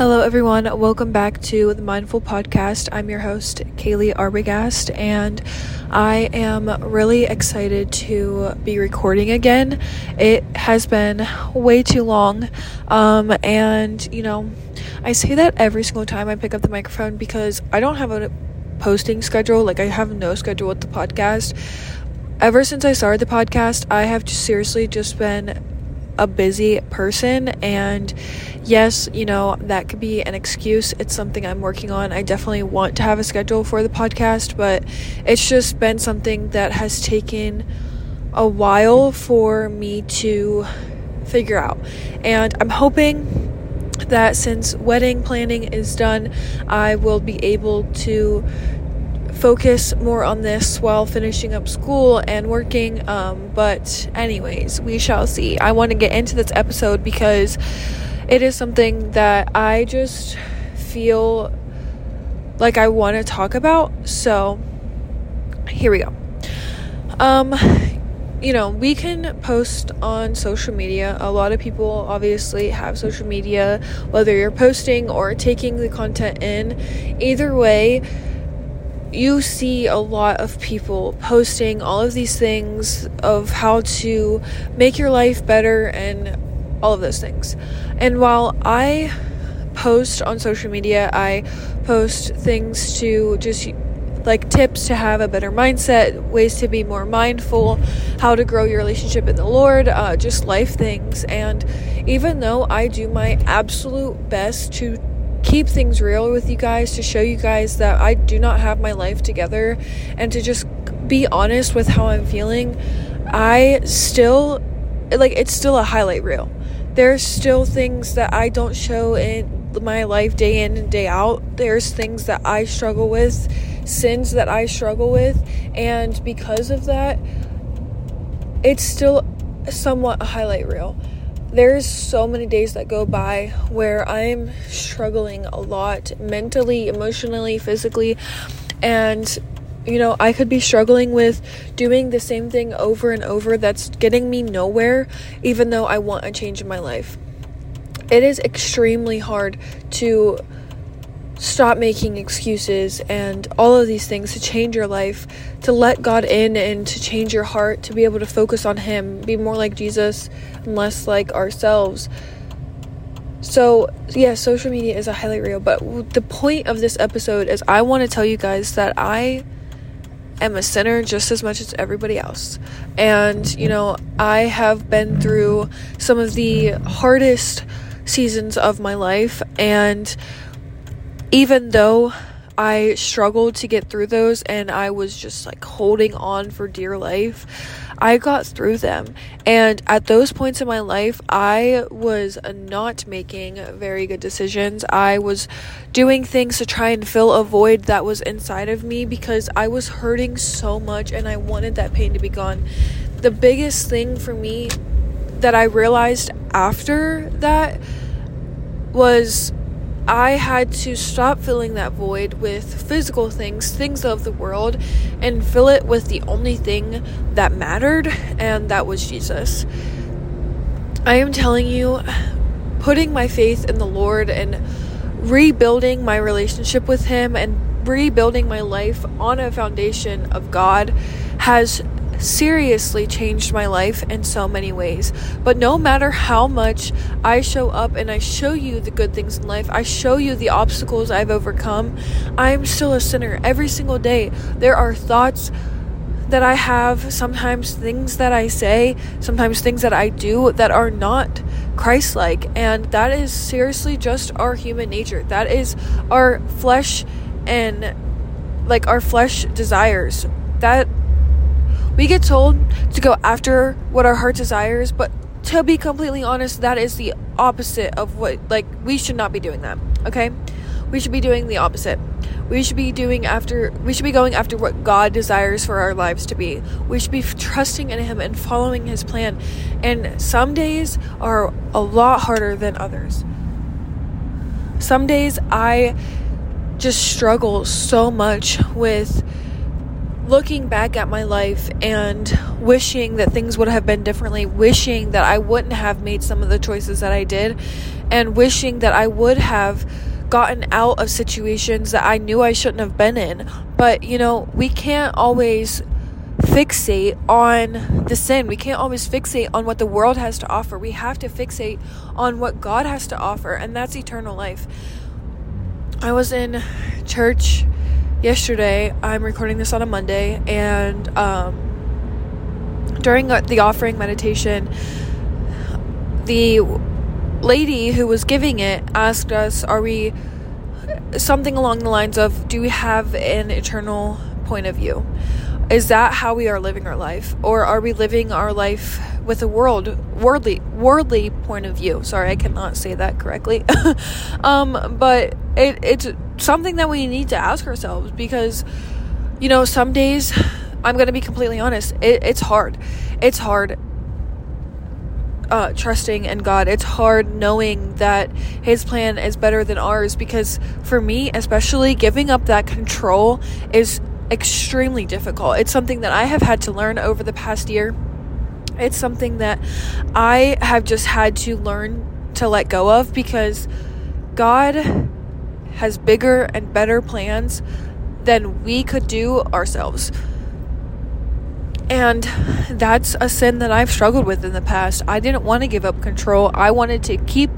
Hello, everyone. Welcome back to the Mindful Podcast. I'm your host, Kaylee Arbogast, and I am really excited to be recording again. It has been way too long, um, and you know, I say that every single time I pick up the microphone because I don't have a posting schedule. Like, I have no schedule with the podcast. Ever since I started the podcast, I have seriously just been a busy person and yes you know that could be an excuse. It's something i'm working on. I definitely want to have a schedule for the podcast but it's just been something that has taken a while for me to figure out. And i'm hoping that since wedding planning is done i will be able to focus more on this while finishing up school and working. Um, but, anyways, we shall see. I want to get into this episode because it is something that I just feel like I want to talk about. So, here we go. Um, you know, we can post on social media. A lot of people obviously have social media, whether you're posting or taking the content in. Either way, you see a lot of people posting all of these things of how to make your life better and all of those things. And while I post on social media, I post things to just like tips to have a better mindset, ways to be more mindful, how to grow your relationship in the Lord, uh, just life things. And even though I do my absolute best to keep things real with you guys, to show you guys that I do not have my life together, and to just be honest with how I'm feeling, I still, like, it's still a highlight reel. There's still things that I don't show in my life day in and day out. There's things that I struggle with, sins that I struggle with, and because of that, it's still somewhat a highlight reel there's so many days that go by where I'm struggling a lot mentally, emotionally, physically, and you know, I could be struggling with doing the same thing over and over that's getting me nowhere, even though I want a change in my life. It is extremely hard to stop making excuses and all of these things to change your life, to let God in and to change your heart, to be able to focus on Him, be more like Jesus and less like ourselves. So, yeah, social media is a highlight reel, but the point of this episode is I want to tell you guys that I am a sinner just as much as everybody else. And, you know, I have been through some of the hardest seasons of my life and even though I struggled to get through those and I was just like holding on for dear life, I got through them. And at those points in my life, I was not making very good decisions. I was doing things to try and fill a void that was inside of me because I was hurting so much and I wanted that pain to be gone. The biggest thing for me that I realized after that was I had to stop filling that void with physical things, things of the world, and fill it with the only thing that mattered, and that was Jesus. I am telling you, putting my faith in the Lord and rebuilding my relationship with Him and rebuilding my life on a foundation of God has seriously changed my life in so many ways. But no matter how much I show up and I show you the good things in life, I show you the obstacles I've overcome, I'm still a sinner every single day. There are thoughts that I have, sometimes things that I say, sometimes things that I do that are not Christ like. And that is seriously just our human nature. That is our flesh and like our flesh desires. That we get told to go after what our heart desires, but to be completely honest, that is the opposite of what, like, we should not be doing that, okay? We should be doing the opposite. We should be doing after, we should be going after what God desires for our lives to be. We should be trusting in Him and following His plan. And some days are a lot harder than others. Some days I just struggle so much with looking back at my life and wishing that things would have been differently, wishing that I wouldn't have made some of the choices that I did, and wishing that I would have gotten out of situations that I knew I shouldn't have been in. But, you know, we can't always fixate on the sin. We can't always fixate on what the world has to offer. We have to fixate on what God has to offer, and that's eternal life. I was in church yesterday. I'm recording this on a Monday, and um, during the offering meditation, the lady who was giving it asked us, Are we something along the lines of, Do we have an eternal point of view? Is that how we are living our life? Or are we living our life with a world worldly worldly point of view? Sorry, I cannot say that correctly. um, but it, it's something that we need to ask ourselves because, you know, some days, I'm going to be completely honest, it, it's hard. It's hard uh, trusting in God. It's hard knowing that His plan is better than ours because for me, especially, giving up that control is extremely difficult. It's something that I have had to learn over the past year. It's something that I have just had to learn to let go of because God has bigger and better plans than we could do ourselves. And that's a sin that I've struggled with in the past. I didn't want to give up control. I wanted to keep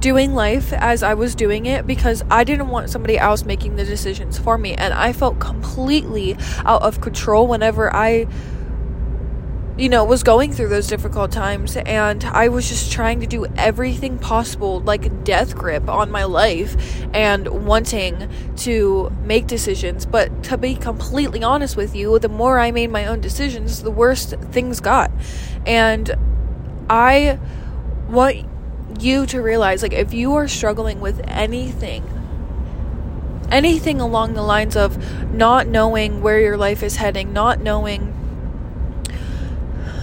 doing life as I was doing it because I didn't want somebody else making the decisions for me. And I felt completely out of control whenever I you know, was going through those difficult times and I was just trying to do everything possible, like death grip on my life and wanting to make decisions. But to be completely honest with you, the more I made my own decisions, the worse things got. And I want you to realize like if you are struggling with anything anything along the lines of not knowing where your life is heading, not knowing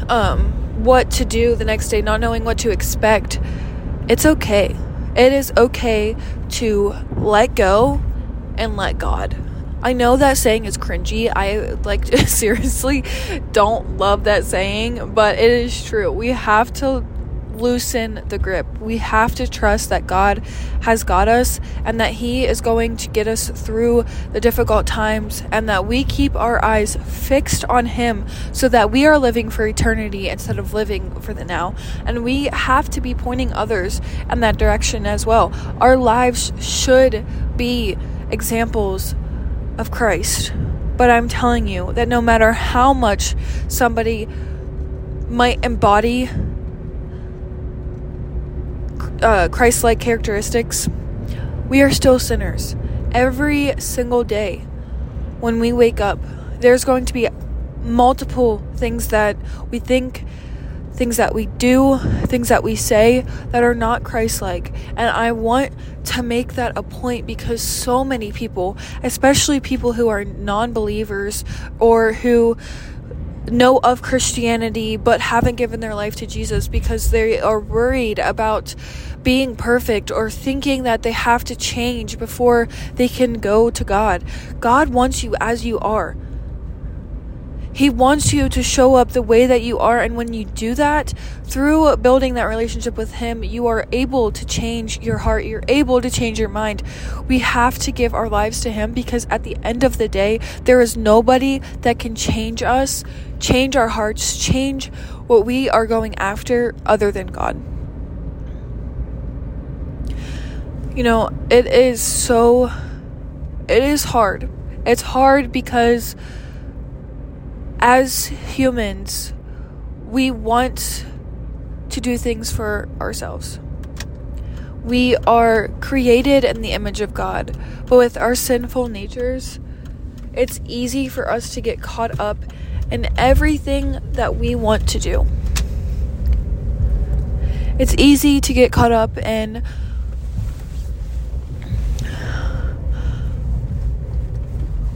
um, what to do the next day, not knowing what to expect, it's okay. It is okay to let go and let God. I know that saying is cringy. I like seriously don't love that saying, but it is true. We have to loosen the grip. We have to trust that God has got us and that He is going to get us through the difficult times and that we keep our eyes fixed on Him so that we are living for eternity instead of living for the now. And we have to be pointing others in that direction as well. Our lives should be examples of Christ. But I'm telling you that no matter how much somebody might embody uh, Christ like characteristics, we are still sinners. Every single day when we wake up, there's going to be multiple things that we think, things that we do, things that we say that are not Christ like. And I want to make that a point because so many people, especially people who are non believers or who know of Christianity but haven't given their life to Jesus because they are worried about being perfect or thinking that they have to change before they can go to God. God wants you as you are. He wants you to show up the way that you are. And when you do that, through building that relationship with Him, you are able to change your heart. You're able to change your mind. We have to give our lives to Him because at the end of the day, there is nobody that can change us, change our hearts, change what we are going after other than God. You know, it is so, it is hard. It's hard because as humans, we want to do things for ourselves. We are created in the image of God, but with our sinful natures, it's easy for us to get caught up in everything that we want to do. It's easy to get caught up in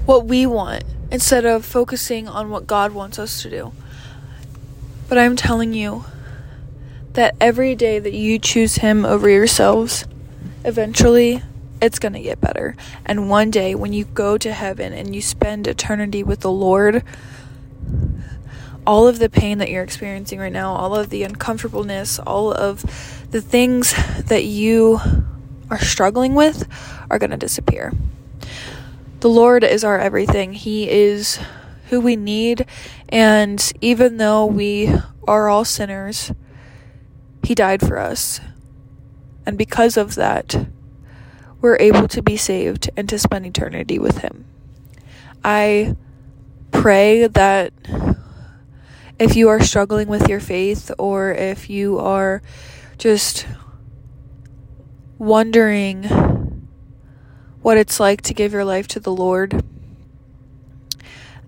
what we want instead of focusing on what God wants us to do. But I'm telling you that every day that you choose Him over yourselves, eventually it's going to get better. And one day when you go to heaven and you spend eternity with the Lord, all of the pain that you're experiencing right now, all of the uncomfortableness, all of the things that you are struggling with are going to disappear. The Lord is our everything. He is who we need. And even though we are all sinners, He died for us. And because of that, we're able to be saved and to spend eternity with Him. I pray that if you are struggling with your faith or if you are just wondering what it's like to give your life to the Lord,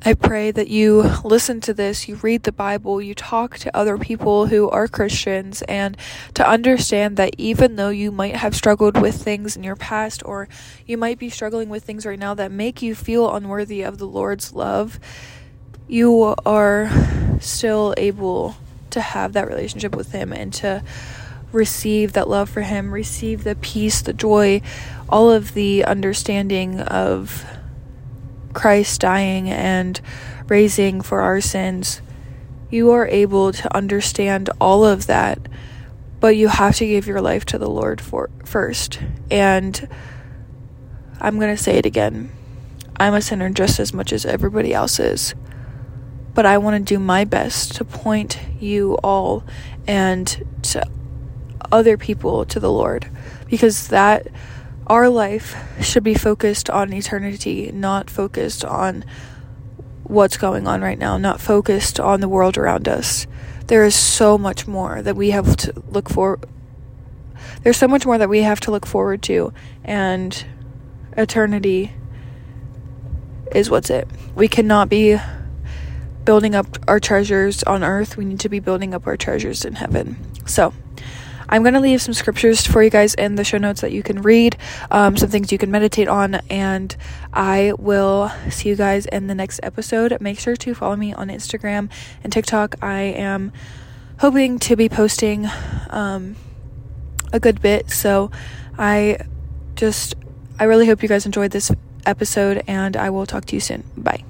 I pray that you listen to this, you read the Bible, you talk to other people who are Christians, and to understand that even though you might have struggled with things in your past, or you might be struggling with things right now that make you feel unworthy of the Lord's love, you are still able to have that relationship with Him and to receive that love for Him, receive the peace, the joy, all of the understanding of Christ dying and raising for our sins, you are able to understand all of that, but you have to give your life to the Lord for first. And I'm going to say it again. I'm a sinner just as much as everybody else is. But I want to do my best to point you all and to other people to the Lord because that our life should be focused on eternity, not focused on what's going on right now, not focused on the world around us. There is so much more that we have to look for. There's so much more that we have to look forward to, and eternity is what's it. We cannot be building up our treasures on earth. We need to be building up our treasures in heaven. So, I'm going to leave some scriptures for you guys in the show notes that you can read, um, some things you can meditate on, and I will see you guys in the next episode. Make sure to follow me on Instagram and TikTok. I am hoping to be posting um, a good bit, so I just, I really hope you guys enjoyed this episode, and I will talk to you soon. Bye.